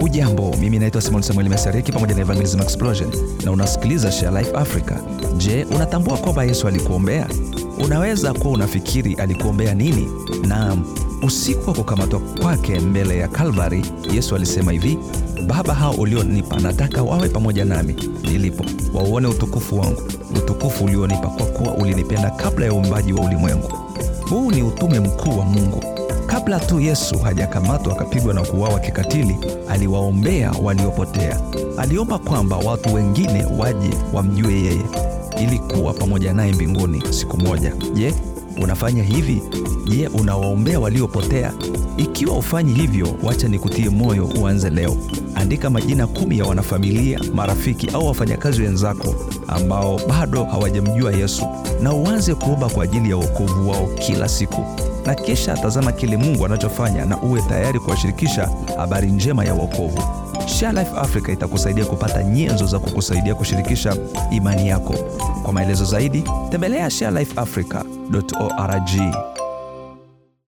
Ujambo, mimi naitwa Simon Samuel Mesareki pamoja na Evangelism Explosion na unasikiliza Share Life Africa. Je, unatambua kwamba Yesu alikuombea? Unaweza kuwa unafikiri alikuombea nini? Naam, usiku wa kukamatwa kwake mbele ya Kalvari, Yesu alisema hivi: Baba, hao ulionipa nataka wawe pamoja nami nilipo, wauone utukufu wangu, utukufu ulionipa, kwa kuwa ulinipenda kabla ya uumbaji wa ulimwengu. Huu ni utume mkuu wa Mungu. Kabla tu Yesu hajakamatwa akapigwa na kuuawa kikatili, aliwaombea waliopotea. Aliomba kwamba watu wengine waje wamjue yeye ili kuwa pamoja naye mbinguni siku moja. Je, unafanya hivi? Je, unawaombea waliopotea? Ikiwa ufanyi hivyo, wacha nikutie moyo, uanze leo. Andika majina kumi ya wanafamilia, marafiki au wafanyakazi wenzako ambao bado hawajamjua Yesu na uanze kuomba kwa ajili ya wokovu wao kila siku na kisha tazama kile Mungu anachofanya na uwe tayari kuwashirikisha habari njema ya wokovu. Share Life Africa itakusaidia kupata nyenzo za kukusaidia kushirikisha imani yako. Kwa maelezo zaidi, tembelea sharelifeafrica.org.